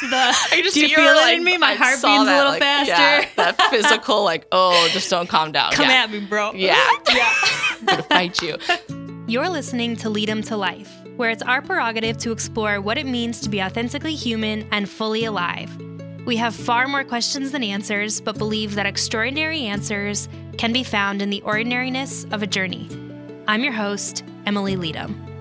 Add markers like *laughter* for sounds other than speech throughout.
To the, *laughs* I just do you feel it like, in me? My I heart beats a that, little like, faster. Yeah, that *laughs* physical, like, oh, just don't calm down. Come yeah. at me, bro. Yeah. *laughs* Yeah. I'm gonna fight you. You're listening to Lead 'em to Life, where it's our prerogative to explore what it means to be authentically human and fully alive. We have far more questions than answers, but believe that extraordinary answers can be found in the ordinariness of a journey. I'm your host, Emily Leadham.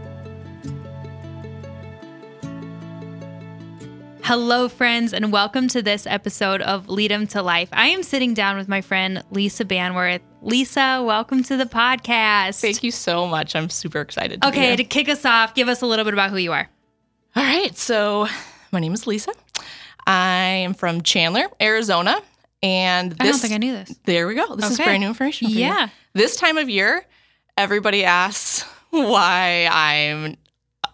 Hello, friends, and welcome to this episode of Lead 'em to Life. I am sitting down with my friend Lisa Banworth. Lisa, welcome to the podcast. Thank you so much. I'm super excited. To be Okay, to kick us off, give us a little bit about who you are. All right. So my name is Lisa. I am from Chandler, Arizona. And this, I don't think I knew this. There we go. This is brand new information. For you. Yeah. This time of year, everybody asks *laughs* why I'm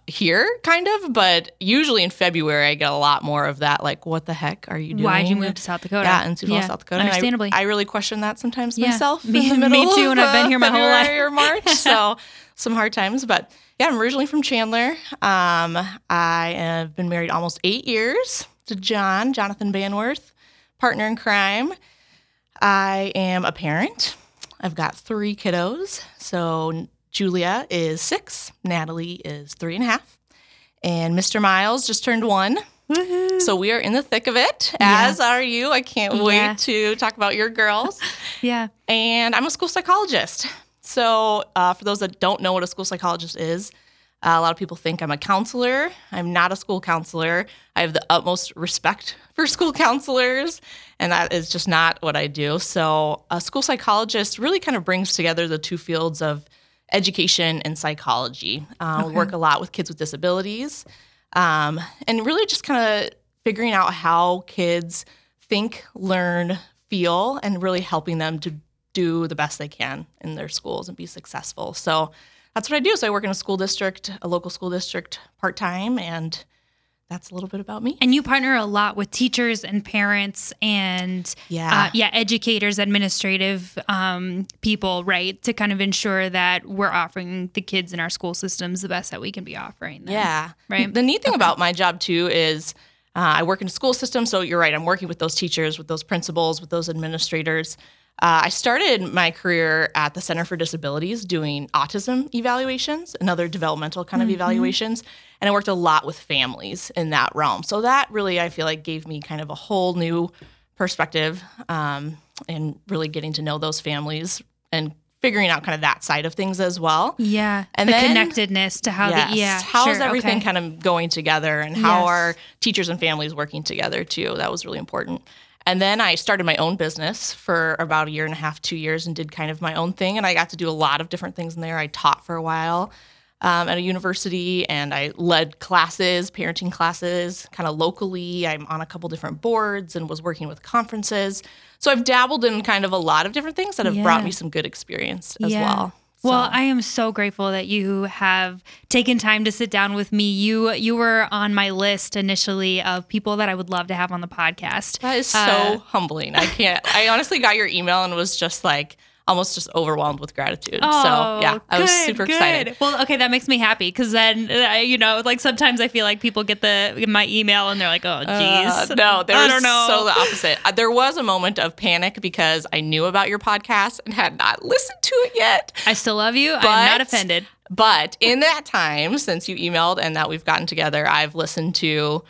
here, kind of. But usually in February, I get a lot more of that. Like, what the heck are you doing? Why'd you move to South Dakota? Yeah, in Sioux Falls, South Dakota. And I- Understandably. I, really question that sometimes Yeah. myself. Me- in the *laughs* me too, and I've been here my whole February life. or March. *laughs* so some hard times, but yeah, I'm originally from Chandler. Um, I have been married almost eight years to John, Jonathan Banworth, partner in crime. I am a parent. I've got three kiddos. So Julia is six, Natalie is three and a half, and Mr. Miles just turned one. So we are in the thick of it, as are you. I can't Yeah. wait to talk about your girls. *laughs* yeah. and I'm a school psychologist. So, uh, for those that don't know what a school psychologist is, uh, a lot of people think I'm a counselor. I'm not a school counselor. I have the utmost respect for school counselors, and that is just not what I do. So, a school psychologist really kind of brings together the two fields of education and psychology. Uh, We work a lot with kids with disabilities, um, and really just kind of figuring out how kids think, learn, feel, and really helping them to do the best they can in their schools and be successful. So that's what I do. So I work in a school district, a local school district part time, and that's a little bit about me. And you partner a lot with teachers and parents and Yeah. uh, yeah, educators, administrative um, people, right, to kind of ensure that we're offering the kids in our school systems the best that we can be offering. Them. Yeah. Right. The neat thing about my job too is uh, I work in a school system. So you're right. I'm working with those teachers, with those principals, with those administrators. Uh, I started my career at the Center for Disabilities doing autism evaluations and other developmental kind of evaluations. And I worked a lot with families in that realm. So that really, I feel like, gave me kind of a whole new perspective um, and really getting to know those families and figuring out kind of that side of things as well. Yeah. And the then- connectedness to how Yes. the yeah. How's sure, everything okay. kind of going together and how Yes. are teachers and families working together too? That was really important. And then I started my own business for about a year and a half, two years, and did kind of my own thing. And I got to do a lot of different things in there. I taught for a while um, at a university and I led classes, parenting classes, kind of locally. I'm on a couple different boards and was working with conferences. So I've dabbled in kind of a lot of different things that have brought me some good experience as Yeah. well. Well, I am so grateful that you have taken time to sit down with me. You you were on my list initially of people that I would love to have on the podcast. That is so Uh, humbling. I can't. I honestly got your email and was just like almost just overwhelmed with gratitude. Oh, so yeah, I was super good. excited. Well, okay, that makes me happy because then uh, you know, like sometimes I feel like people get the my email and they're like, "Oh, geez, Uh, no, there I was don't know." so the opposite. Uh, There was a moment of panic because I knew about your podcast and had not listened to it yet. I still love you. I'm not offended. But in that time, since you emailed and that we've gotten together, I've listened to.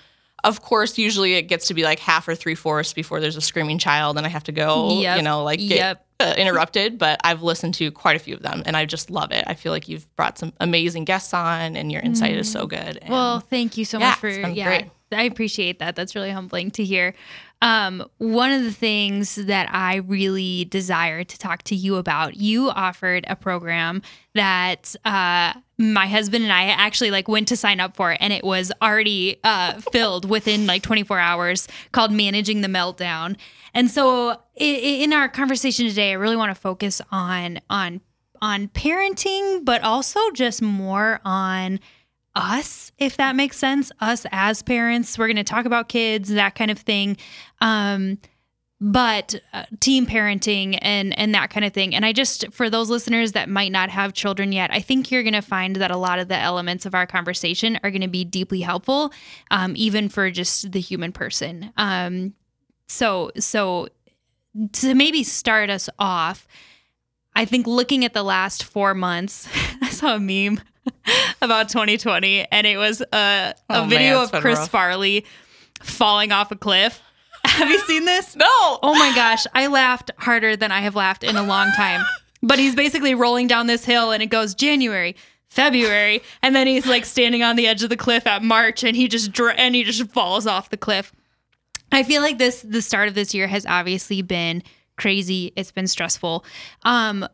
Of course, usually it gets to be like half or three fourths before there's a screaming child, and I have to go, Yep. you know, like get Yep. Uh, interrupted. But I've listened to quite a few of them, and I just love it. I feel like you've brought some amazing guests on, and your insight is so good. And Mm. Well, thank you so Yeah, much for yeah. great. I appreciate that. That's really humbling to hear. Um, one of the things that I really desire to talk to you about, you offered a program that uh, my husband and I actually like went to sign up for, and it was already uh, filled within like 24 hours, called "Managing the Meltdown." And so, in our conversation today, I really want to focus on on on parenting, but also just more on us, if that makes sense, us as parents. We're going to talk about kids, that kind of thing. Um, but uh, team parenting and and that kind of thing and i just for those listeners that might not have children yet i think you're going to find that a lot of the elements of our conversation are going to be deeply helpful um, even for just the human person um, so so to maybe start us off i think looking at the last four months *laughs* i saw a meme *laughs* about 2020 and it was a, a Oh, man, video it's of chris rough. farley falling off a cliff *laughs* have you seen this No. Oh my gosh, I laughed harder than I have laughed in a long time. But he's basically rolling down this hill and it goes January, February, and then he's like standing on the edge of the cliff at March and he just dr- and he just falls off the cliff. I feel like this the start of this year has obviously been crazy. It's been stressful. Um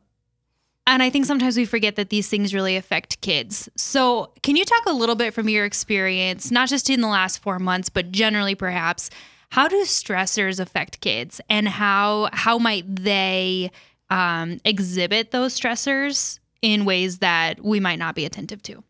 and I think sometimes we forget that these things really affect kids. So, can you talk a little bit from your experience, not just in the last 4 months, but generally perhaps how do stressors affect kids and how how might they um, exhibit those stressors in ways that we might not be attentive to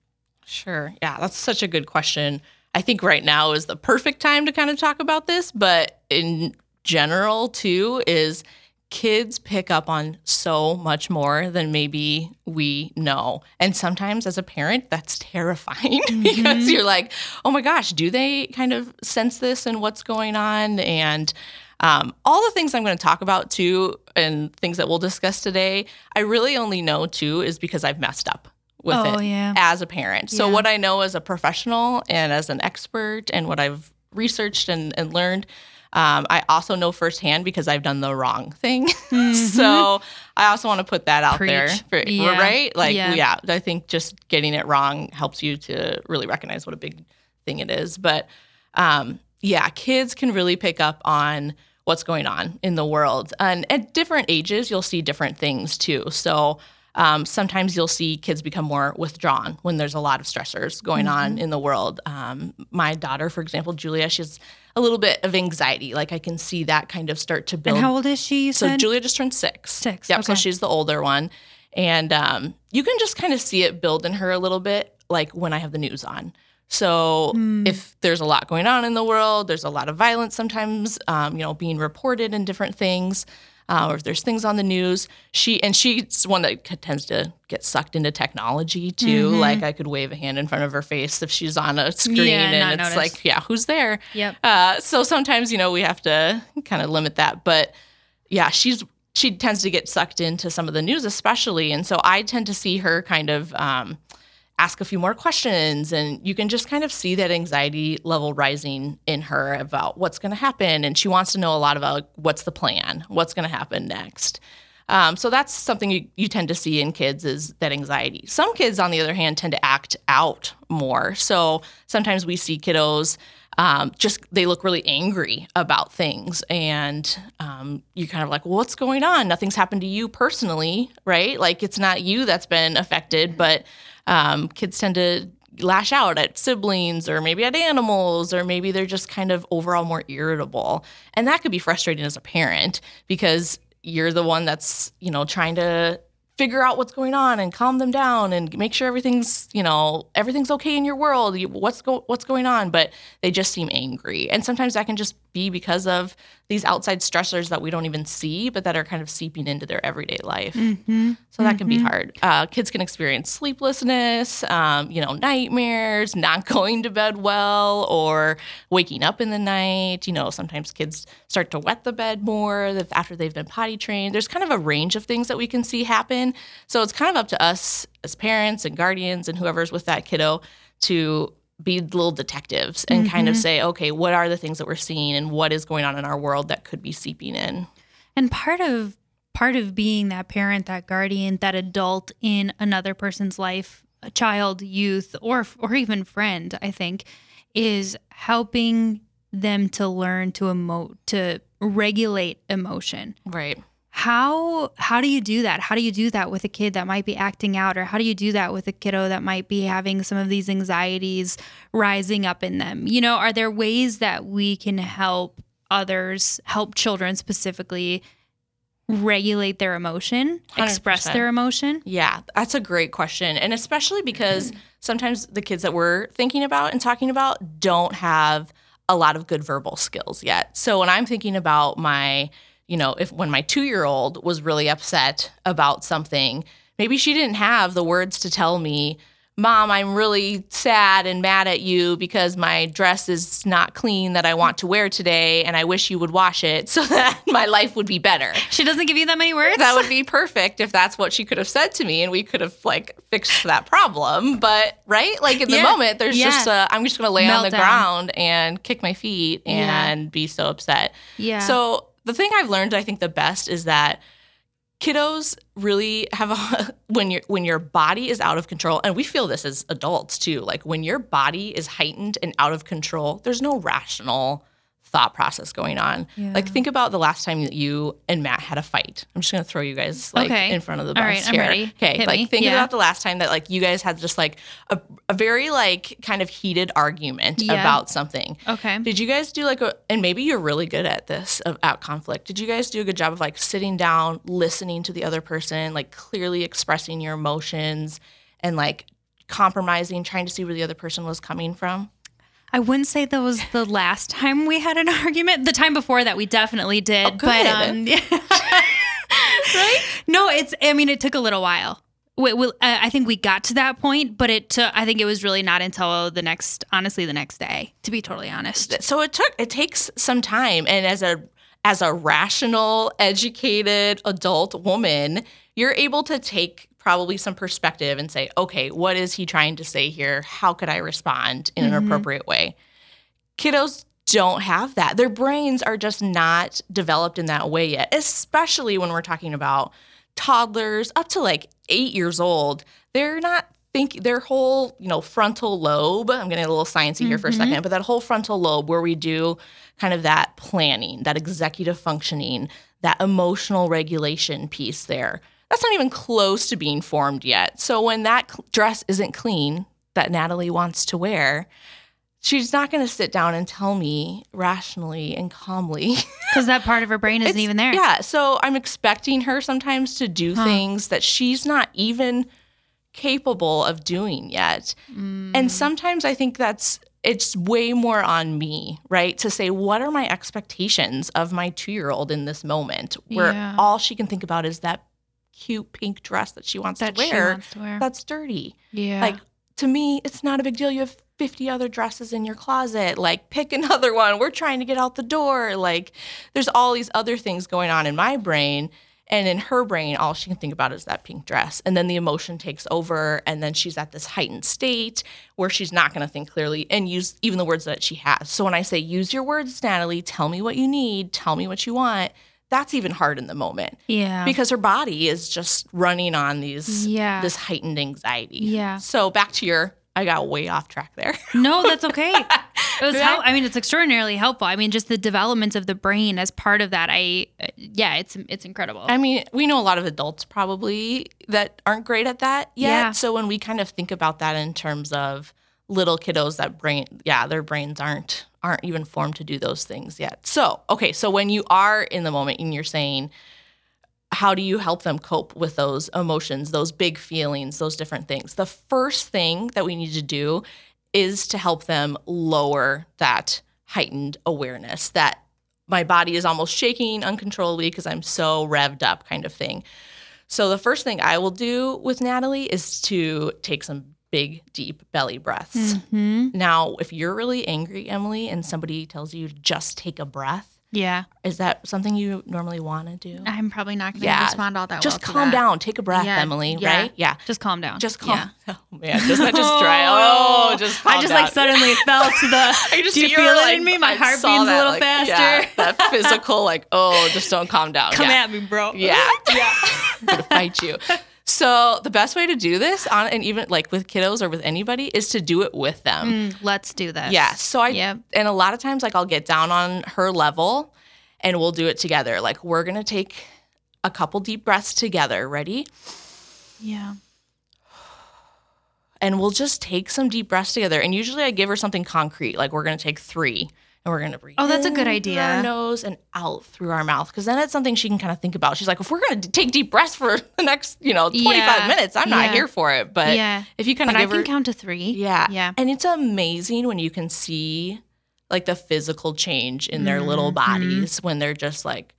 Sure. Yeah, that's such a good question. I think right now is the perfect time to kind of talk about this, but in general, too, is kids pick up on so much more than maybe we know. And sometimes as a parent, that's *laughs* terrifying *laughs* because you're like, oh my gosh, do they kind of sense this and what's going on? And um, all the things I'm going to talk about too, and things that we'll discuss today, I really only know too is because I've messed up with Oh, it yeah. as a parent. So Yeah. what I know as a professional and as an expert and what I've researched and, and learned, um, I also know firsthand because I've done the wrong thing. *laughs* so I also want to put that out there, Mm-hmm. for, Yeah. right? Like, Yeah. yeah. I think just getting it wrong helps you to really recognize what a big thing it is. But um, yeah, kids can really pick up on what's going on in the world. And at different ages, you'll see different things too. So um, sometimes you'll see kids become more withdrawn when there's a lot of stressors going Mm-hmm. on in the world. Um, my daughter, for example, Julia, she's a little bit of anxiety. Like I can see that kind of start to build and how old is she so said Julia just turned six. Six, Yep. So she's the older one, and um, you can just kind of see it build in her a little bit, like when I have the news on. So Hmm. if there's a lot going on in the world, there's a lot of violence sometimes, um, you know, being reported and different things. Uh, or if there's things on the news, she and she's one that tends to get sucked into technology too. Mm-hmm. Like I could wave a hand in front of her face if she's on a screen, Yeah, and it's notice. like, yeah, who's there? Yep. Uh, so sometimes you know we have to kind of limit that, but yeah, she's she tends to get sucked into some of the news, especially, and so I tend to see her kind of um, ask a few more questions, and you can just kind of see that anxiety level rising in her about what's going to happen, and she wants to know a lot about what's the plan, what's going to happen next. Um, so that's something you, you tend to see in kids is that anxiety. Some kids, on the other hand, tend to act out more. So sometimes we see kiddos um, just they look really angry about things, and um, you're kind of like, well, what's going on? Nothing's happened to you personally, right? Like it's not you that's been affected, but um, kids tend to lash out at siblings or maybe at animals or maybe they're just kind of overall more irritable and that could be frustrating as a parent because you're the one that's you know trying to figure out what's going on and calm them down and make sure everything's you know everything's okay in your world. What's go- what's going on? But they just seem angry. And sometimes that can just be because of these outside stressors that we don't even see but that are kind of seeping into their everyday life. So that can be hard. Uh, kids can experience sleeplessness um, you know nightmares not *laughs* going to bed well or waking up in the night. You know sometimes kids start to wet the bed more after they've been potty trained. There's kind of a range of things that we can see happen. So it's kind of up to us as parents and guardians and whoever's with that kiddo to be little detectives and kind of mm-hmm. say okay what are the things that we're seeing and what is going on in our world that could be seeping in? And part of part of being that parent, that guardian, that adult in another person's life, a child, youth, or or even friend, I think, is helping them to learn to emote to regulate emotion. right How how do you do that? How do you do that with a kid that might be acting out or how do you do that with a kiddo that might be having some of these anxieties rising up in them? You know, are there ways that we can help others, help children specifically regulate their emotion, express 100%. their emotion? Yeah, that's a great question. And especially because sometimes the kids that we're thinking about and talking about don't have a lot of good verbal skills yet. So when I'm thinking about my you know, if when my two year old was really upset about something, maybe she didn't have the words to tell me, Mom, I'm really sad and mad at you because my dress is not clean that I want to wear today, and I wish you would wash it *laughs* so that my life would be better. She doesn't give you that many words? That would be perfect if that's what she could have said to me and we could have like fixed that problem. But right? Like in the Yeah. moment, there's Yeah. just I'm just gonna lay on the ground and kick my feet Yeah. and be so upset. yeah. So the thing I've learned, I think the best is that kiddos really have a *laughs* when your when your body is out of control, and we feel this as adults too. Like when your body is heightened and out of control, there's no rational thought process going on. Yeah. Like think about the last time that you and Matt had a fight. I'm just gonna throw you guys like Okay. in front of the All bus right, I'm ready. Okay, Hit like me. think Yeah. about the last time that like you guys had just like a, a very like kind of heated argument Yeah. about something. okay. Did you guys do like a, and maybe you're really good at this of at conflict. Did you guys do a good job of like sitting down, listening to the other person, like clearly expressing your emotions and like compromising, trying to see where the other person was coming from? I wouldn't say that was the last time we had an *laughs* argument. The time before that, we definitely did. Oh, good. But um, *laughs* Right? no, it's. I mean, it took a little while. We, we, I I think we got to that point, but it took. I think it was really not until the next, honestly, the next day. To be totally honest. So it took it takes some time and as a as a rational, educated adult woman, you're able to take probably some perspective and say, okay, what is he trying to say here? How could I respond in an mm-hmm. appropriate way? Kiddos don't have that. Their brains are just not developed in that way yet, especially when we're talking about toddlers up to like eight years old. They're not think their whole, you know, frontal lobe. I'm getting a little sciencey here for a second, mm-hmm. but that whole frontal lobe where we do kind of that planning, that executive functioning, that emotional regulation piece there. That's not even close to being formed yet. So when that dress isn't clean that Natalie wants to wear, she's not going to sit down and tell me rationally and calmly. *laughs* Because that part of her brain isn't even there. Yeah. So I'm expecting her sometimes to do things that she's not even capable of doing yet. Mm. And sometimes I think that's it's way more on me, right? To say, what are my expectations of my two year old in this moment where Yeah. all she can think about is that cute pink dress that she wants That to she wear wants to wear. that's dirty. yeah. Like to me, it's not a big deal. You have 50 other dresses in your closet. Like pick *laughs* another one. We're trying to get out the door. Like there's all these other things going on in my brain. And in her brain, all she can think about is that pink dress. And then the emotion takes over. And then she's at this heightened state where she's not going to think clearly and use even the words that she has. So when I say, use your words, Natalie, tell me what you need, tell me what you want, that's even hard in the moment yeah. because her body is just running on these Yeah. this heightened anxiety. Yeah. So back to your I got way off track there. *laughs* No, that's okay. It was. I mean, it's extraordinarily helpful. I mean, just the development of the brain as part of that. I, yeah, it's it's incredible. I mean, we know a lot of adults probably that aren't great at that yet. Yeah. So when we kind of think about that in terms of little kiddos that brain yeah, their brains aren't aren't even formed to do those things yet. So, okay, so when you are in the moment and you're saying how do you help them cope with those emotions, those big feelings, those different things? The first thing that we need to do is to help them lower that heightened awareness that my body is almost shaking uncontrollably because I'm so revved up, kind of thing. So, the first thing I will do with Natalie is to take some big, deep belly breaths. hmm Now, if you're really angry, Emily, and somebody tells you to just take a breath, Yeah, is that something you normally want to do? I'm probably not going to Yeah. respond all that Just well. to calm that. down, take a breath, Yeah, Emily, yeah. right? Yeah. Just calm down. Just calm. Yeah. *laughs* Oh man, does that just dry? *laughs* Oh, just I just down. like suddenly *laughs* felt the. I just do you feel it like, in me? My I heart beats a little like, faster. That physical, like, oh, just don't calm down. Come at me, bro. Yeah. Yeah. I'm gonna fight you. So the best way to do this on and even like with kiddos or with anybody is to do it with them. Mm, let's do this. Yeah. So I Yep. and a lot of times like I'll get down on her level and we'll do it together. Like we're gonna take a couple deep breaths together. Ready? Yeah. And we'll just take some deep breaths together. And usually I give her something concrete, like we're gonna take three. And we're gonna breathe. Oh, that's a good idea. Our nose and out through our mouth, because then it's something she can kind of think about. She's like, if we're gonna take deep breaths for *laughs* the next, you know, twenty five Yeah. minutes, I'm not Yeah. here for it. But yeah. if you kind of I can her, count to three. yeah, Yeah. and it's amazing when you can see like the physical change in their little Mm-hmm. bodies when they're just like,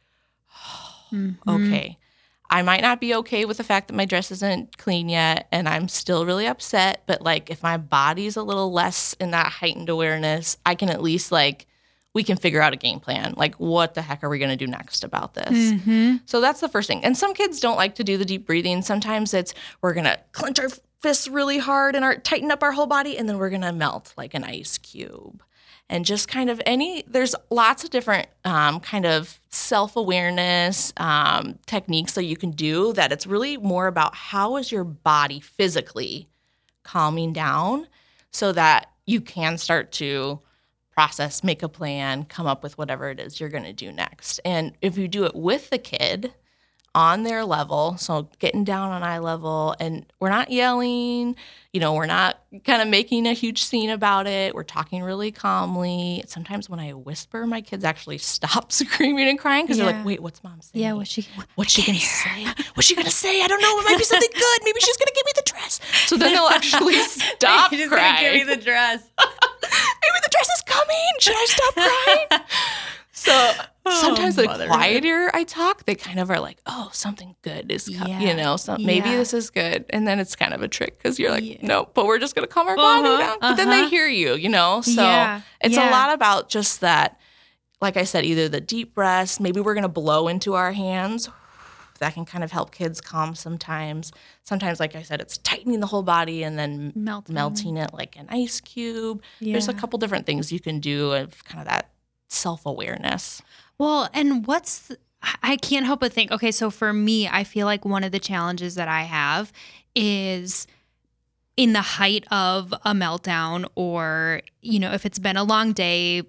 *sighs* Mm-hmm. okay. I might not be okay with the fact that my dress isn't clean yet and I'm still really upset, but like if my body's a little less in that heightened awareness, I can at least like we can figure out a game plan. Like what the heck are we going to do next about this? Mm-hmm. So that's the first thing. And some kids don't like to do the deep breathing. Sometimes it's we're going to clench our fists really hard and our tighten up our whole body and then we're going to melt like an ice cube and just kind of any there's lots of different um, kind of self-awareness um, techniques that you can do that it's really more about how is your body physically calming down so that you can start to process make a plan come up with whatever it is you're going to do next. And if you do it with the kid on their level. So getting down on eye level, and we're not yelling, you know, we're not kind of making a huge scene about it. We're talking really calmly. Sometimes when I whisper, my kids actually *laughs* stop screaming and crying because they're like, wait, what's mom saying? Yeah, what's she? What's she gonna say? *laughs* What's she gonna say? I don't know. It might be something *laughs* good. Maybe she's gonna give me the dress. So then they'll actually stop She's crying. gonna give me the dress. Maybe the dress is coming. Should I stop crying? So sometimes the motherhood. quieter I talk, they kind of are like, "Oh, something good is coming." Yeah. You know, so maybe Yeah. this is good, and then it's kind of a trick because you're like, Yeah. "No," but we're just gonna calm our body Uh-huh, down. But then they uh-huh. hear you, you know. So it's a lot about just that. Like I said, either the deep breaths, maybe we're gonna blow into our hands. That can kind of help kids calm sometimes. Sometimes, like I said, it's tightening the whole body and then Melting. melting it like an ice cube. There's a couple different things you can do of kind of that self awareness. Well, and what's th- I can't help but think. Okay, so for me, I feel like one of the challenges that I have is in the height of a meltdown, or you know, if it's been a long day,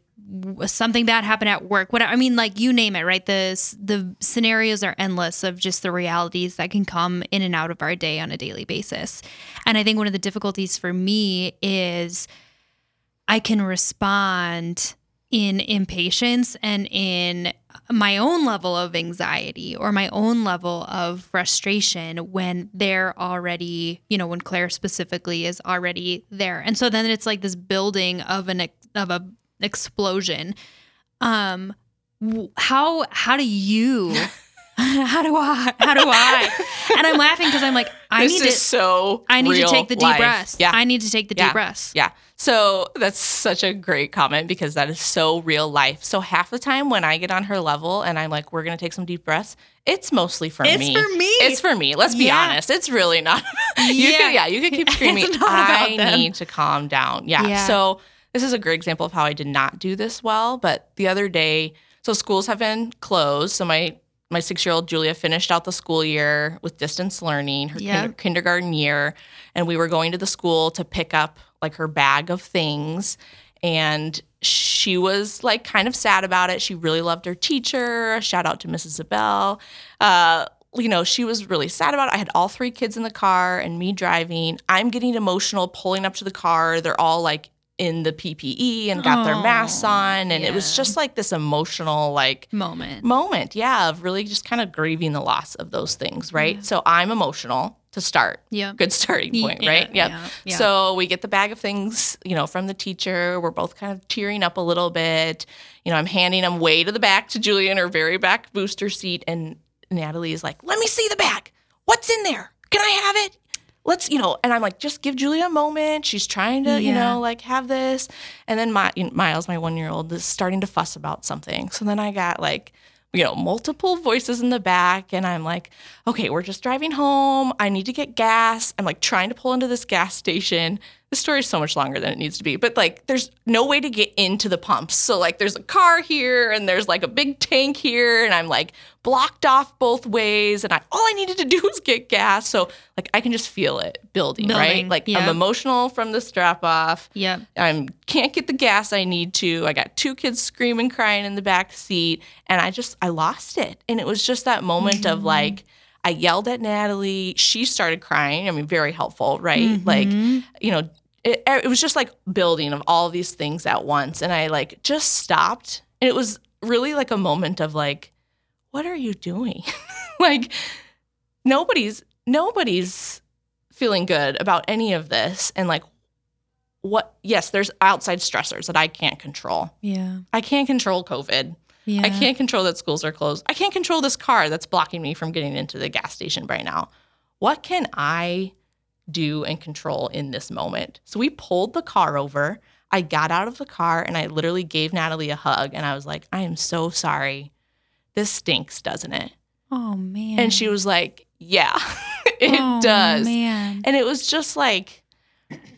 something bad happened at work. Whatever. I mean, like you name it, right? The the scenarios are endless of just the realities that can come in and out of our day on a daily basis. And I think one of the difficulties for me is I can respond in impatience and in my own level of anxiety or my own level of frustration when they're already, you know, when Claire specifically is already there. And so then it's like this building of an of a explosion. Um how how do you *laughs* *laughs* how do I how do I? And I'm laughing because I'm like I this need is to so I need to take the deep life. breaths. Yeah. I need to take the Yeah. deep breaths. Yeah. So that's such a great comment because that is so real life. So half the time when I get on her level and I'm like, we're gonna take some deep breaths, it's mostly for It's me. It's for me. It's for me. Let's be Yeah. honest. It's really not. *laughs* you Yeah. can, yeah, you can keep screaming. It's not about I them." need to calm down. Yeah. Yeah. So this is a great example of how I did not do this well. But the other day, so schools have been closed. So my my six year old Julia finished out the school year with distance learning, her Yeah. kinder- kindergarten year, and we were going to the school to pick up like her bag of things. And she was like kind of sad about it. She really loved her teacher. Shout out to Mrs. Zabel. Uh, you know, she was really sad about it. I had all three kids in the car and me driving. I'm getting emotional pulling up to the car. They're all like in the PPE and got their Oh, masks on. And it was just like this emotional, like, Moment. moment, yeah, of really just kind of grieving the loss of those things, right? Yeah. So I'm emotional to start. Yeah. Good starting point, Yeah, right? Yep. yeah, yeah. So we get the bag of things, you know, from the teacher. We're both kind of tearing up a little bit. You know, I'm handing them way to the back to Julia in her very back booster seat. And Natalie is like, let me see the bag. What's in there? Can I have it? Let's, you know, and I'm like, just give Julia a moment. She's trying to, you know, like have this. And then my, you know, Miles, my one year old, is starting to fuss about something. So then I got like, you know, multiple voices in the back. And I'm like, okay, we're just driving home. I need to get gas. I'm like trying to pull into this gas station. The story is so much longer than it needs to be, but like there's no way to get into the pumps. So like there's a car here and there's like a big tank here and I'm like blocked off both ways and I all I needed to do *laughs* was get gas. So like I can just feel it building, right? Like yeah. I'm emotional from the strap off. Yep. I can't get the gas I need to. I got two kids screaming, crying in the back seat, and I just I lost it. And it was just that moment of mm-hmm. like I yelled at Natalie. She started crying. I mean, very helpful, right? Mm-hmm. Like you know, it, er, it was just like building of all these things at once, and I like just stopped, and it was really like a moment of like, what are you doing? *laughs* like nobody's nobody's feeling good about any of this, and like what yes there's outside stressors that i can't control Yeah. i can't control covid Yeah. I can't control that schools are closed. I can't control this car that's blocking me from getting into the gas station right now. What can I do and control in this moment? So we pulled the car over. I got out of the car and I literally gave Natalie a hug and I was like, I am so sorry. This stinks, doesn't it? Oh man. And she was like, Yeah, *laughs* it does. Oh, does. Man. And it was just like,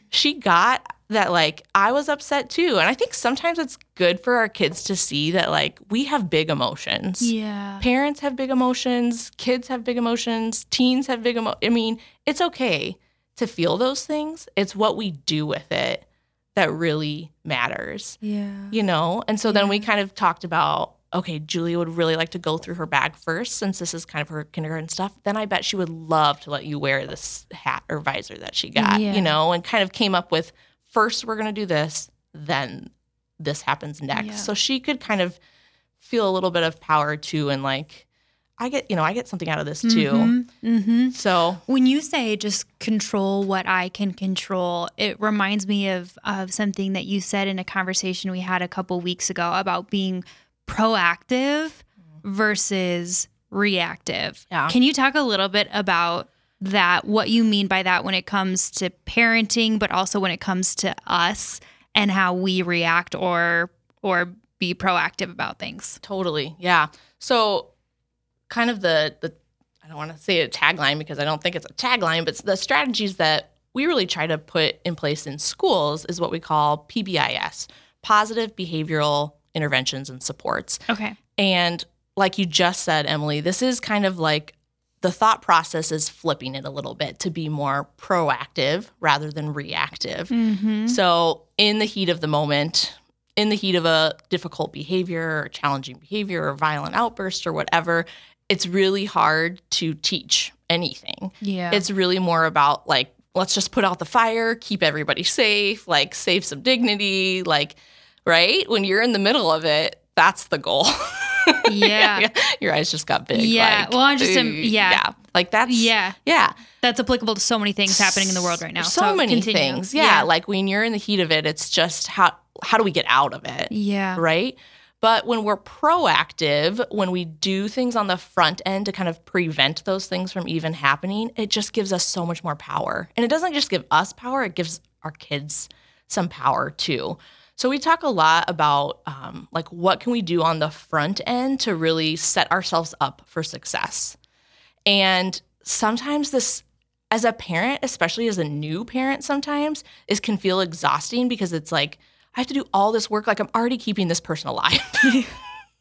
she got that, like, I was upset too. And I think sometimes it's good for our kids to see that, like, we have big emotions. Yeah. Parents have big emotions, kids have big emotions, teens have big emotions. I mean, it's okay to feel those things. It's what we do with it that really matters Yeah. you know? And so then we kind of talked about, okay, Julia would really like to go through her bag first since this is kind of her kindergarten stuff. Then I bet she would love to let you wear this hat or visor that she got, Yeah. you know, and kind of came up with first we're going to do this, then this happens next. Yeah. So she could kind of feel a little bit of power too and like I get, you know, I get something out of this too. Mm-hmm. So, When you say just control what I can control, it reminds me of of something that you said in a conversation we had a couple weeks ago about being proactive versus reactive. Yeah. Can you talk a little bit about that? What you mean by that when it comes to parenting, but also when it comes to us and how we react or or be proactive about things. Totally. Yeah. So kind of the the I don't want to say a tagline because I don't think it's a tagline, but the strategies that we really try to put in place in schools is what we call PBIS, positive behavioral interventions and supports. Okay. And like you just said, Emily, this is kind of like the thought process is flipping it a little bit to be more proactive rather than reactive. Mm-hmm. So, in the heat of the moment, in the heat of a difficult behavior or challenging behavior or violent outburst or whatever, it's really hard to teach anything. Yeah. It's really more about like, let's just put out the fire, keep everybody safe, like save some dignity, like, right? When you're in the middle of it, that's the goal. *laughs* *laughs* Yeah. Your eyes just got big. Yeah. like, Well, I just am- yeah. Yeah. Like that's, yeah. yeah That's applicable to so many things happening in the world right now. so, many continue. things. Yeah, Like when you're in the heat of it, it's just how how do we get out of it? yeah. Right? But when we're proactive, when we do things on the front end to kind of prevent those things from even happening, it just gives us so much more power. And it doesn't just give us power, it gives our kids some power too. So we talk a lot about um, like what can we do on the front end to really set ourselves up for success. And sometimes this as a parent, especially as a new parent sometimes, is can feel exhausting because it's like I have to do all this work like I'm already keeping this person alive. *laughs*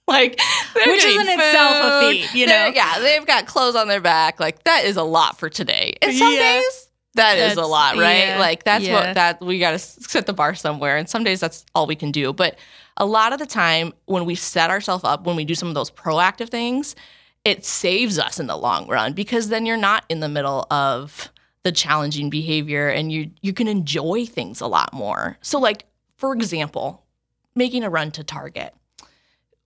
like Which is in itself a feat, you They're- know? Yeah, they've got clothes on their back. Like that is a lot for today. And some Yeah. days that is a lot, right? yeah, Like that's yeah. what that we got to set the bar somewhere. And some days that's all we can do. But a lot of the time when we set ourselves up, when we do some of those proactive things, it saves us in the long run because then you're not in the middle of the challenging behavior and you you can enjoy things a lot more. So like for example, making a run to Target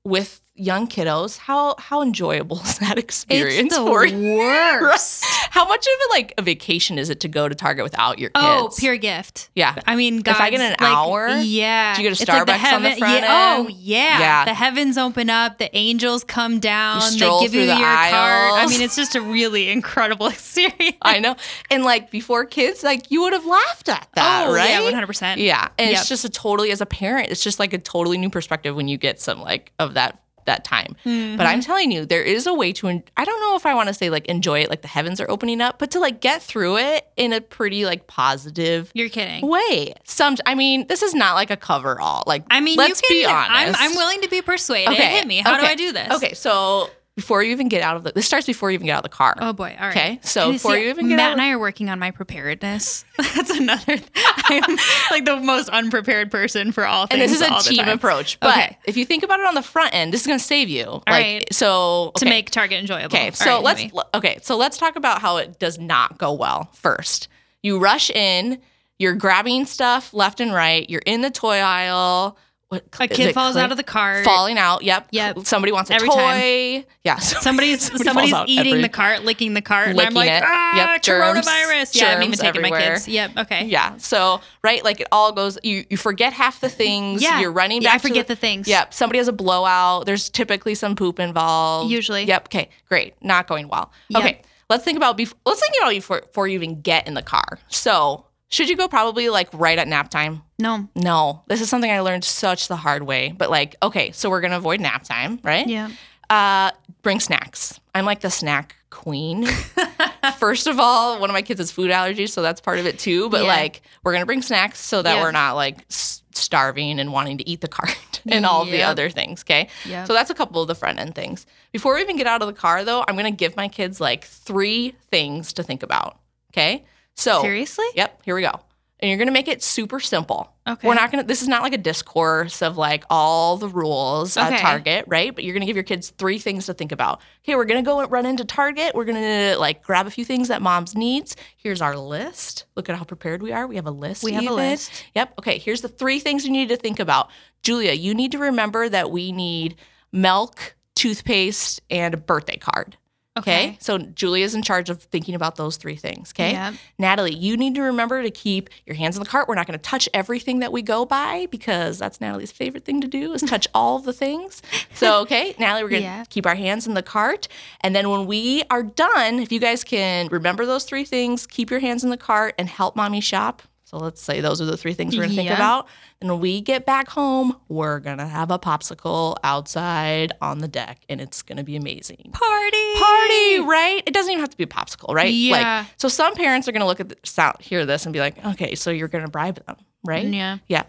with young kiddos, how how enjoyable *laughs* is that experience It's the for you? worst. *laughs* How much of it like a vacation is it to go to Target without your oh, kids? Oh, pure gift. Yeah. I mean, God's, I get an like, hour, yeah. do you get a It's like the Starbucks on the front yeah, oh, end? Oh, yeah. Yeah. The heavens open up. The angels come down. They give you through your the card. I mean, it's just a really *laughs* incredible experience. I know. And like before kids, like you would have laughed at that, oh, right? yeah, one hundred percent. Yeah. And Yep. it's just a totally as a parent, it's just like a totally new perspective when you get some like of that that time. Mm-hmm. But I'm telling you, there is a way to en- I don't know if I want to say like enjoy it like the heavens are opening up, but to like get through it in a pretty like positive You're kidding. way. Some I mean, this is not like a cover all. Like I mean, let's you can, be honest. I'm, I'm willing to be persuaded. Okay. Hit me. How do I do this? Okay, so before you even get out of the this starts before you even get out of the car. Oh boy. All right. Okay, so before see, you even get Matt out and I are working on my preparedness. *laughs* That's another. I'm like the most unprepared person for all and this is a team approach. But Okay. if you think about it on the front end, this is going to save you. like, right. So to make Target enjoyable. Okay, so right, let's okay, so let's talk about how it does not go well first. You rush in, you're grabbing stuff left and right, you're in the toy aisle, what A kid it falls out of the cart. falling out. Yep. Yep. Somebody wants a Every toy. time. Yeah. *laughs* Somebody's Somebody somebody's out eating every- the cart, licking the cart, and I'm Licking like, it. ah, Yep, germs, coronavirus. yeah, I'm even taking my kids. Yep. Okay. Yeah. So right, like it all goes. You you forget half the things. Yeah. You're running Yeah, back. I forget to the things. Yep. Somebody has a blowout. There's typically some poop involved. Usually. Yep. Okay. Great. Not going well. Yep. Okay. Let's think about before. Let's think about before, before you even get in the car. So should you go probably like right at nap time? No. No. This is something I learned such the hard way. But like, okay, so we're gonna avoid nap time, right? Yeah. Uh, bring snacks. I'm like the snack queen. *laughs* First of all, one of my kids has food allergies, so that's part of it too. But Yeah. like, we're gonna bring snacks so that Yeah. we're not like starving and wanting to eat the cart *laughs* and all the other things. Okay. Yep. So that's a couple of the front end things. Before we even get out of the car, though, I'm gonna give my kids like three things to think about. Okay. So Seriously? Yep. Here we go. And you're gonna make it super simple. Okay. We're not gonna. This is not like a discourse of like all the rules at Target, right? But you're gonna give your kids three things to think about. Okay, we're gonna go run into Target. We're gonna like grab a few things that mom's needs. Here's our list. Look at how prepared we are. We have a list. We have a list. Yep. Okay. Here's the three things you need to think about. Julia, you need to remember that we need milk, toothpaste, and a birthday card. Okay. Okay. So Julia's in charge of thinking about those three things. Okay. Yep. Natalie, you need to remember to keep your hands in the cart. We're not going to touch everything that we go by because that's Natalie's favorite thing to do is touch *laughs* all of the things. So, okay, Natalie, we're going to Yeah. keep our hands in the cart. And then when we are done, if you guys can remember those three things, keep your hands in the cart and help mommy shop. So let's say those are the three things we're going to think about. And when we get back home, we're to have a popsicle outside on the deck and it's to be amazing Party. party, right? It doesn't even have to be a popsicle, right? Yeah. Like, so some parents are to look at this out, hear this, and be like, okay, so you're to bribe them, right? Mm, yeah. Yeah.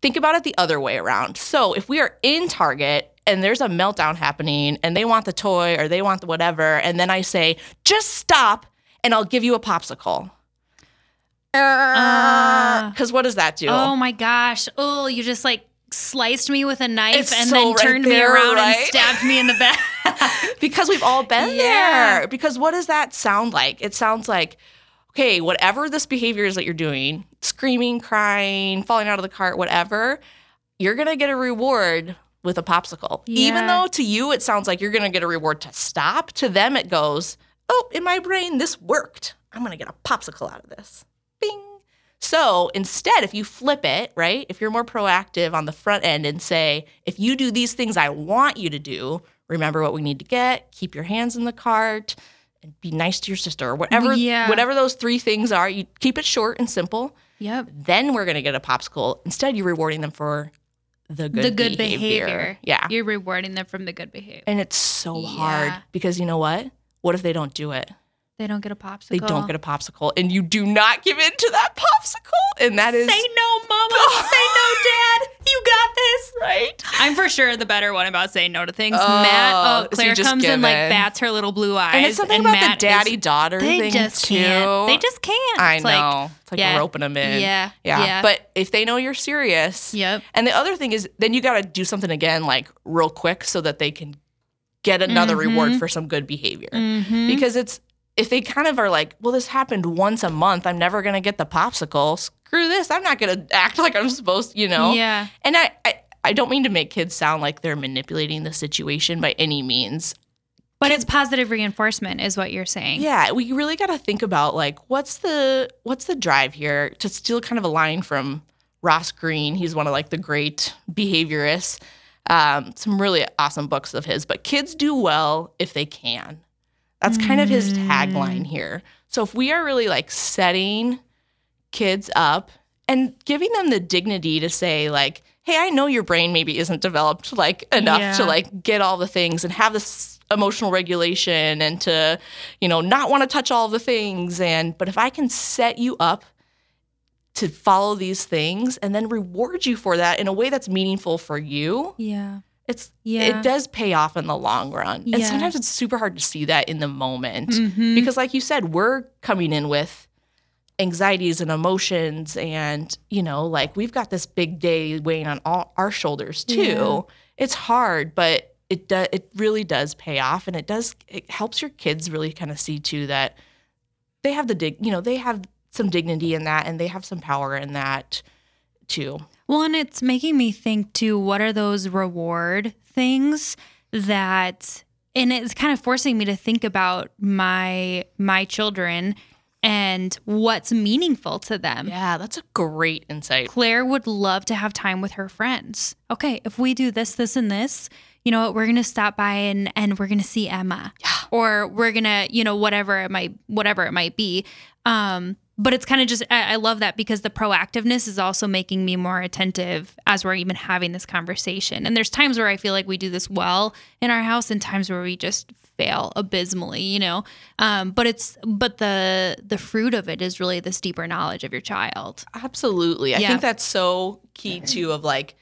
Think about it the other way around. So if we are in Target and there's a meltdown happening and they want the toy or they want the whatever, and then I say, just stop and I'll give you a popsicle. Uh. Because what does that do? Oh my gosh. Oh, you just like sliced me with a knife It's and so then right turned me there, around and stabbed me in the back. *laughs* because we've all been Yeah. there. Because what does that sound like? It sounds like, okay, whatever this behavior is that you're doing, screaming, crying, falling out of the cart, whatever, you're going to get a reward with a popsicle. Even though to you it sounds like you're going to get a reward to stop, to them it goes, oh, in my brain, this worked. I'm going to get a popsicle out of this. So instead, if you flip it, right, if you're more proactive on the front end and say, if you do these things I want you to do, remember what we need to get, keep your hands in the cart, and be nice to your sister, or whatever, Yeah. whatever those three things are, you keep it short and simple. yep. Then we're gonna get a popsicle. Instead, you're rewarding them for the good the good behavior. behavior. Yeah. You're rewarding them from the good behavior. And it's so hard because you know what? What if they don't do it? They don't get a popsicle. They don't get a popsicle, and you do not give in to that popsicle, and that is Say no, mama. Say no, *laughs* dad. You got this. right. I'm for sure the better one about saying no to things. Oh, Matt, oh, so Claire just comes and like bats her little blue eyes. And it's something about Matt the daddy daughter thing just too. can't. They just can't. I It's know. Like, it's like yeah. roping them in. Yeah, yeah. yeah. But if they know you're serious, Yep. And the other thing is, then you got to do something again, like real quick, so that they can get another reward Mhm. for some good behavior. Mhm. Because it's if they kind of are like, well, this happened once a month, I'm never gonna get the popsicle. Screw this, I'm not gonna act *laughs* like I'm supposed, to, you know. Yeah. And I, I, I don't mean to make kids sound like they're manipulating the situation by any means. But it's positive reinforcement, is what you're saying. Yeah, we really got to think about like what's the what's the drive here to steal kind of a line from Ross Greene. He's one of like the great behaviorists. Um, some really awesome books of his. But kids do well if they can. That's kind of his tagline mm. here. So if we are really like setting kids up and giving them the dignity to say like hey i know your brain maybe isn't developed like enough to like get all the things and have this emotional regulation and to you know not want to touch all the things and but if i can set you up to follow these things and then reward you for that in a way that's meaningful for you Yeah. It's Yeah. it does pay off in the long run and sometimes it's super hard to see that in the moment Mhm. because like you said we're coming in with anxieties and emotions and you know like we've got this big day weighing on all our shoulders too Yeah. it's hard but it does it really does pay off and it does it helps your kids really kind of see too that they have the dig you know they have some dignity in that and they have some power in that too. Well, and it's making me think too, what are those reward things that and it's kind of forcing me to think about my my children and what's meaningful to them. Yeah, that's a great insight. Claire would love to have time with her friends. Okay, if we do this, this, and this, you know what, we're gonna stop by and and we're gonna see Emma. Yeah. Or we're gonna, you know, whatever it might whatever it might be. Um, but it's kind of just I, I love that because the proactiveness is also making me more attentive as we're even having this conversation. And there's times where I feel like we do this well in our house and times where we just fail abysmally, you know. Um, but it's but the the fruit of it is really this deeper knowledge of your child. Absolutely. I Yeah. think that's so key too of like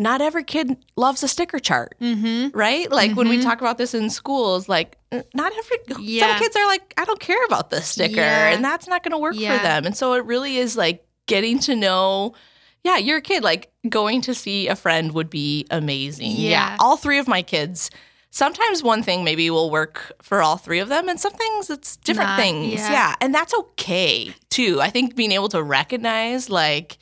not every kid loves a sticker chart, Mm-hmm. right? Like when we Mhm. talk about this in schools, like not every Yeah. some kids are like I don't care about this sticker Yeah. and that's not going to work Yeah. for them. And so it really is like getting to know yeah, you're a kid like going to see a friend would be amazing. Yeah. All three of my kids Sometimes one thing maybe will work for all three of them, and some things it's different Not- things. yeah. yeah, and that's okay too. I think being able to recognize like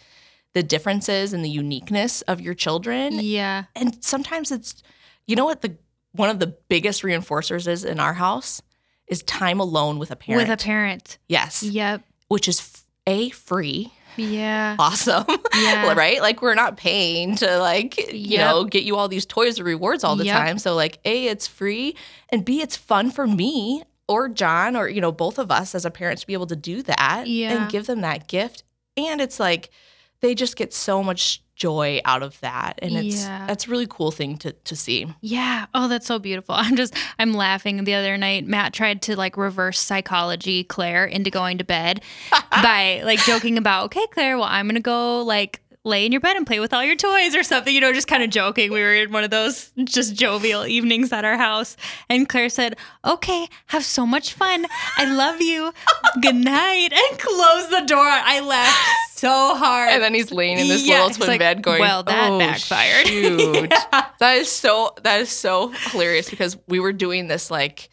the differences and the uniqueness of your children. Yeah. And sometimes it's, you know what, the one of the biggest reinforcers is in our house is time alone with a parent. With a parent. Yes. Yep. Which is a free, Yeah. awesome. Yeah. *laughs* right? Like we're not paying to like, you Yep. know, get you all these toys or rewards all the Yep. time. So like A, it's free and B, it's fun for me or John or, you know, both of us as a parent to be able to do that Yeah. and give them that gift. And it's like they just get so much joy out of that. And it's Yeah. that's a really cool thing to to see. Yeah. Oh, that's so beautiful. *laughs* I'm just I'm laughing. The other night, Matt tried to like reverse psychology Claire into going to bed *laughs* by like joking about, okay, Claire, well, I'm gonna go like lay in your bed and play with all your toys or something, you know, just kind of joking. We were in one of those just jovial evenings at our house. And Claire said, Okay, have so much fun. I love you. Good night. And closed the door. I laughed so hard. And then he's laying in this Yeah, little twin like, bed going, well, that "Oh, backfired." shoot." Yeah. *laughs* That is so that is so hilarious because we were doing this like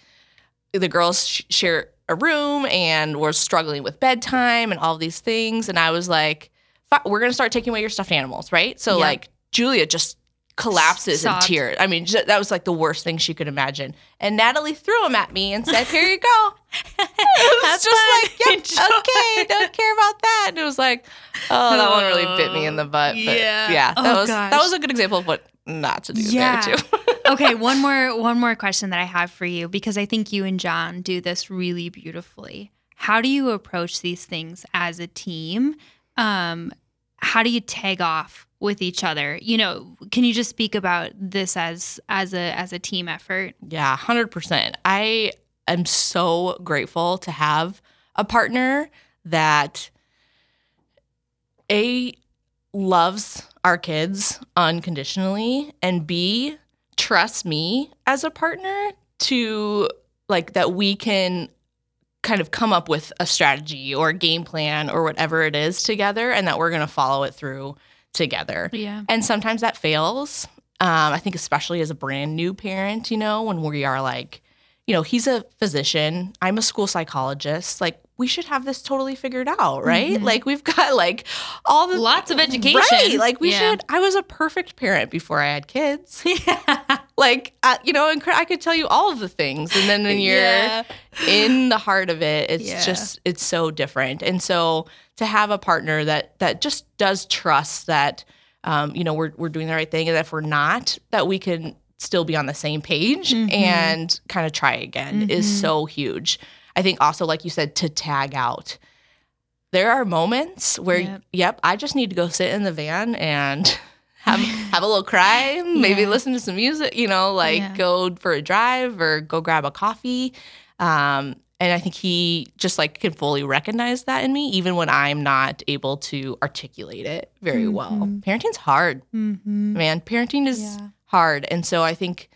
the girls sh- share a room and we're struggling with bedtime and all these things and I was like we're going to start taking away your stuffed animals, right? So Yeah. like Julia just collapses in tears. I mean, that was like the worst thing she could imagine. And Natalie threw them at me and said, "Here you go." It was just fun. like, *laughs* yep, okay, don't care about that. And it was like, oh, that one really bit me in the butt. But Yeah. yeah, Oh, that was that was a good example of what not to do Yeah. there too. *laughs* okay, one more one more question that I have for you because I think you and John do this really beautifully. How do you approach these things as a team? Um, how do you tag off with each other? You know, can you just speak about this as as a as a team effort? Yeah, 100%. I am so grateful to have a partner that A loves our kids unconditionally and B trusts me as a partner to like that we can kind of come up with a strategy or a game plan or whatever it is together and that we're going to follow it through together. Yeah. And sometimes that fails. Um, I think, especially as a brand new parent, you know, when we are like, you know, he's a physician, I'm a school psychologist. Like, we should have this totally figured out, right? Mhm. Like, we've got like all the Lots of education. Right. Like, we Yeah. should. I was a perfect parent before I had kids. *laughs* yeah. like, uh, you know, and I could tell you all of the things. And then when you're Yeah. in the heart of it it's Yeah. just it's so different and so to have a partner that that just does trust that um, you know we're, we're doing the right thing and if we're not that we can still be on the same page Mhm. and kind of try again is Mhm. so huge i think also like you said to tag out there are moments where Yep. yep i just need to go sit in the van and *laughs* have have a little cry maybe Yeah. listen to some music you know like Yeah. go for a drive or go grab a coffee um, and I think he just like can fully recognize that in me, even when I'm not able to articulate it very well. Mhm. Parenting's hard, Mm-hmm. man. Parenting is Yeah. Hard. And so I think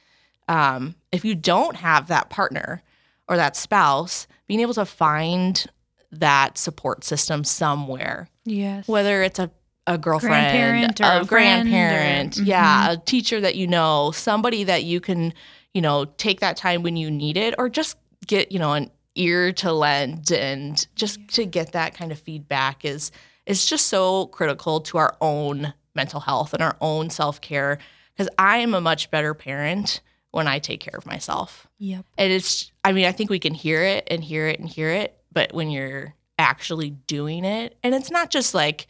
um, if you don't have that partner or that spouse, being able to find that support system somewhere, Yes. whether it's a a girlfriend, Grandparent or a friend or- grandparent, Mhm. yeah, a teacher that you know, somebody that you can, you know, take that time when you need it, or just get, you know, an ear to lend and just to get that kind of feedback is is just so critical to our own mental health and our own self care. Because I am a much better parent when I take care of myself. Yep. And it's, I mean, I think we can hear it and hear it and hear it, but when you're actually doing it, and it's not just like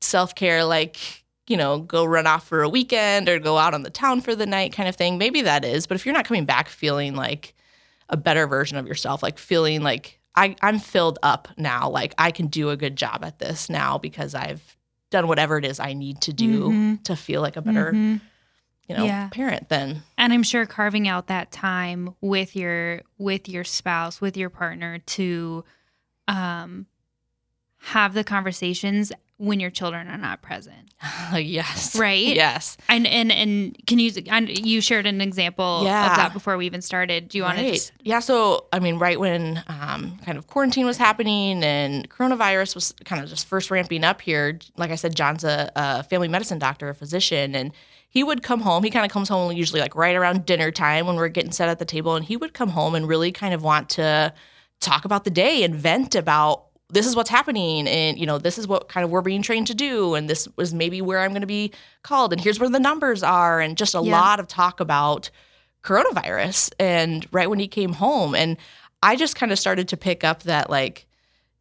self care, like, you know, go run off for a weekend or go out on the town for the night kind of thing. Maybe that is, but if you're not coming back feeling like a better version of yourself, like feeling like I, I'm filled up now, like I can do a good job at this now because I've done whatever it is I need to do Mhm. to feel like a better, Mhm. you know, Yeah. parent then. and i'm sure carving out that time with your with your spouse with your partner to um have the conversations when your children are not present *laughs* yes. Right? Yes. and and and can you and you shared an example Yeah. of that before we even started do you want to just Yeah. So, I mean, right when um, kind of quarantine was happening and coronavirus was kind of just first ramping up here, like I said, John's a, a family medicine doctor, a physician, and he would come home. He kind of comes home usually like right around dinner time when we're getting set at the table, and he would come home and really kind of want to talk about the day and vent about this is what's happening and you know this is what kind of we're being trained to do and this was maybe where i'm going to be called. And here's where the numbers are and just a Yeah. lot of talk about coronavirus and right when he came home. And i just kind of started to pick up that like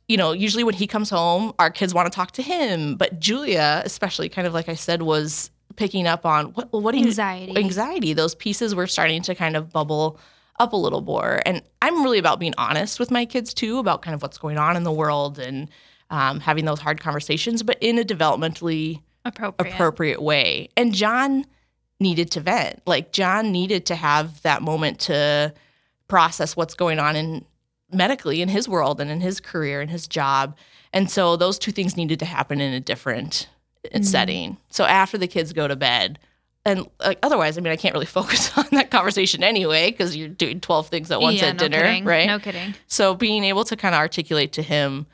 you know usually when he comes home our kids want to talk to him. But julia especially kind of like i said was picking up on what well, what do you anxiety. anxiety? Those pieces were starting to kind of bubble up a little more and i'm really about being honest with my kids too about kind of what's going on in the world and um, having those hard conversations but in a developmentally appropriate appropriate way. And John needed to vent. Like John needed to have that moment to process what's going on in medically in his world and in his career and his job. And so those two things needed to happen in a different uh, Mhm. setting. So after the kids go to bed, and like otherwise, I mean, I can't really *laughs* focus on that conversation anyway because you're doing 12 things at once yeah, at no dinner, kidding. right? no kidding So being able to kind of articulate to him,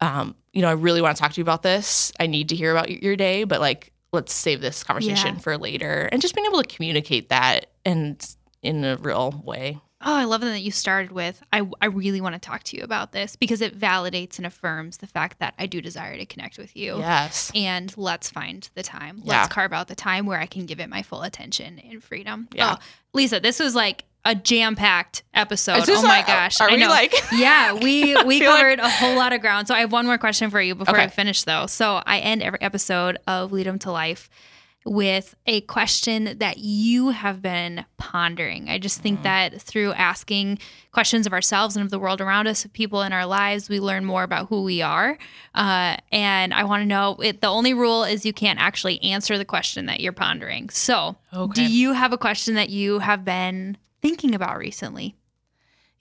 um, you know, I really want to talk to you about this. I need to hear about your day, but like, let's save this conversation Yeah. for later. And just being able to communicate that and in a real way. Oh, I love that you started with I I really want to talk to you about this because it validates and affirms the fact that I do desire to connect with you. Yes. And let's find the time. Yeah. Let's carve out the time where I can give it my full attention and freedom. Yeah. Oh, Lisa, this was like a jam-packed episode. Oh my gosh. Are I we know. like? *laughs* yeah, we *laughs* we feel like- covered a whole lot of ground. So I have one more question for you before I finish though. So I end every episode of Lead 'em to Life with a question that you have been pondering. I just Mm. think that through asking questions of ourselves and of the world around us, of people in our lives, we learn more about who we are. Uh, and I want to know it, the only rule is you can't actually answer the question that you're pondering. So, Okay. do you have a question that you have been thinking about recently?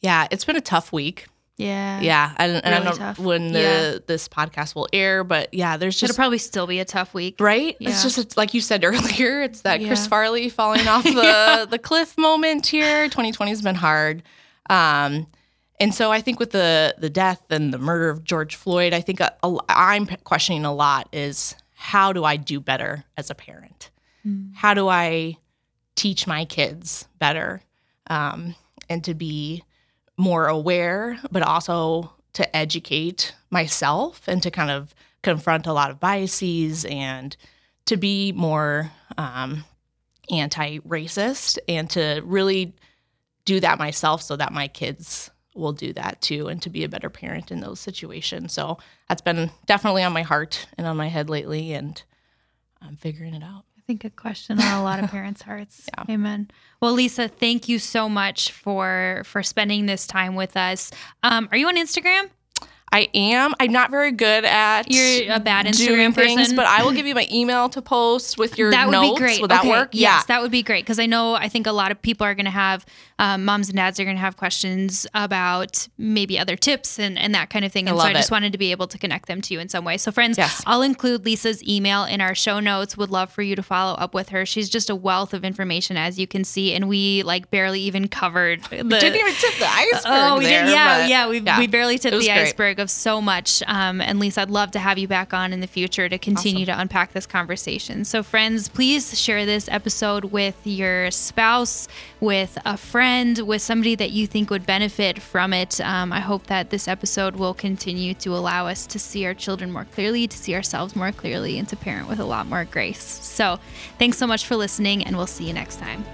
Yeah, it's been a tough week. Yeah. Yeah, and, and I don't tough. know when the Yeah. this podcast will air, but yeah, there's It'll just probably still be a tough week. right. Yeah. It's just it's like you said *laughs* earlier. It's that Chris Farley falling off *laughs* the the cliff moment here. 2020 has been hard, um, and so I think with the the death and the murder of George Floyd, I think a, I'm questioning a lot is how do I do better as a parent? Mm. How do I teach my kids better um, and to be more aware, but also to educate myself and to kind of confront a lot of biases and to be more um, anti racist and to really do that myself so that my kids will do that too and to be a better parent in those situations. So that's been definitely on my heart and on my head lately, and I'm figuring it out. Think a question on a lot of *laughs* parents' hearts. Yeah. Amen. Well, Lisa, thank you so much for for spending this time with us. Um, are you on Instagram? I am. I'm not very good at You're a bad doing Instagram things, person. but I will give you my email to post with your that would notes. be great. Will that Okay, work? Yes, yeah. that would be great because I know I think a lot of people are going to have um, moms and dads are going to have questions about maybe other tips and, and that kind of thing. And so love I just it. wanted to be able to connect them to you in some way. So friends, Yes. I'll include Lisa's email in our show notes. Would love for you to follow up with her. She's just a wealth of information as you can see, and we like barely even covered the. Didn't even tip the *laughs* iceberg. Oh, we there, did. Yeah, but yeah. We, yeah, we barely tipped the great. iceberg of so much. Um, and Lisa, I'd love to have you back on in the future to continue awesome. to unpack this conversation. So, friends, please share this episode with your spouse, with a friend, with somebody that you think would benefit from it. Um, I hope that this episode will continue to allow us to see our children more clearly, to see ourselves more clearly, and to parent with a lot more grace. So, thanks so much for listening, and we'll see you next time.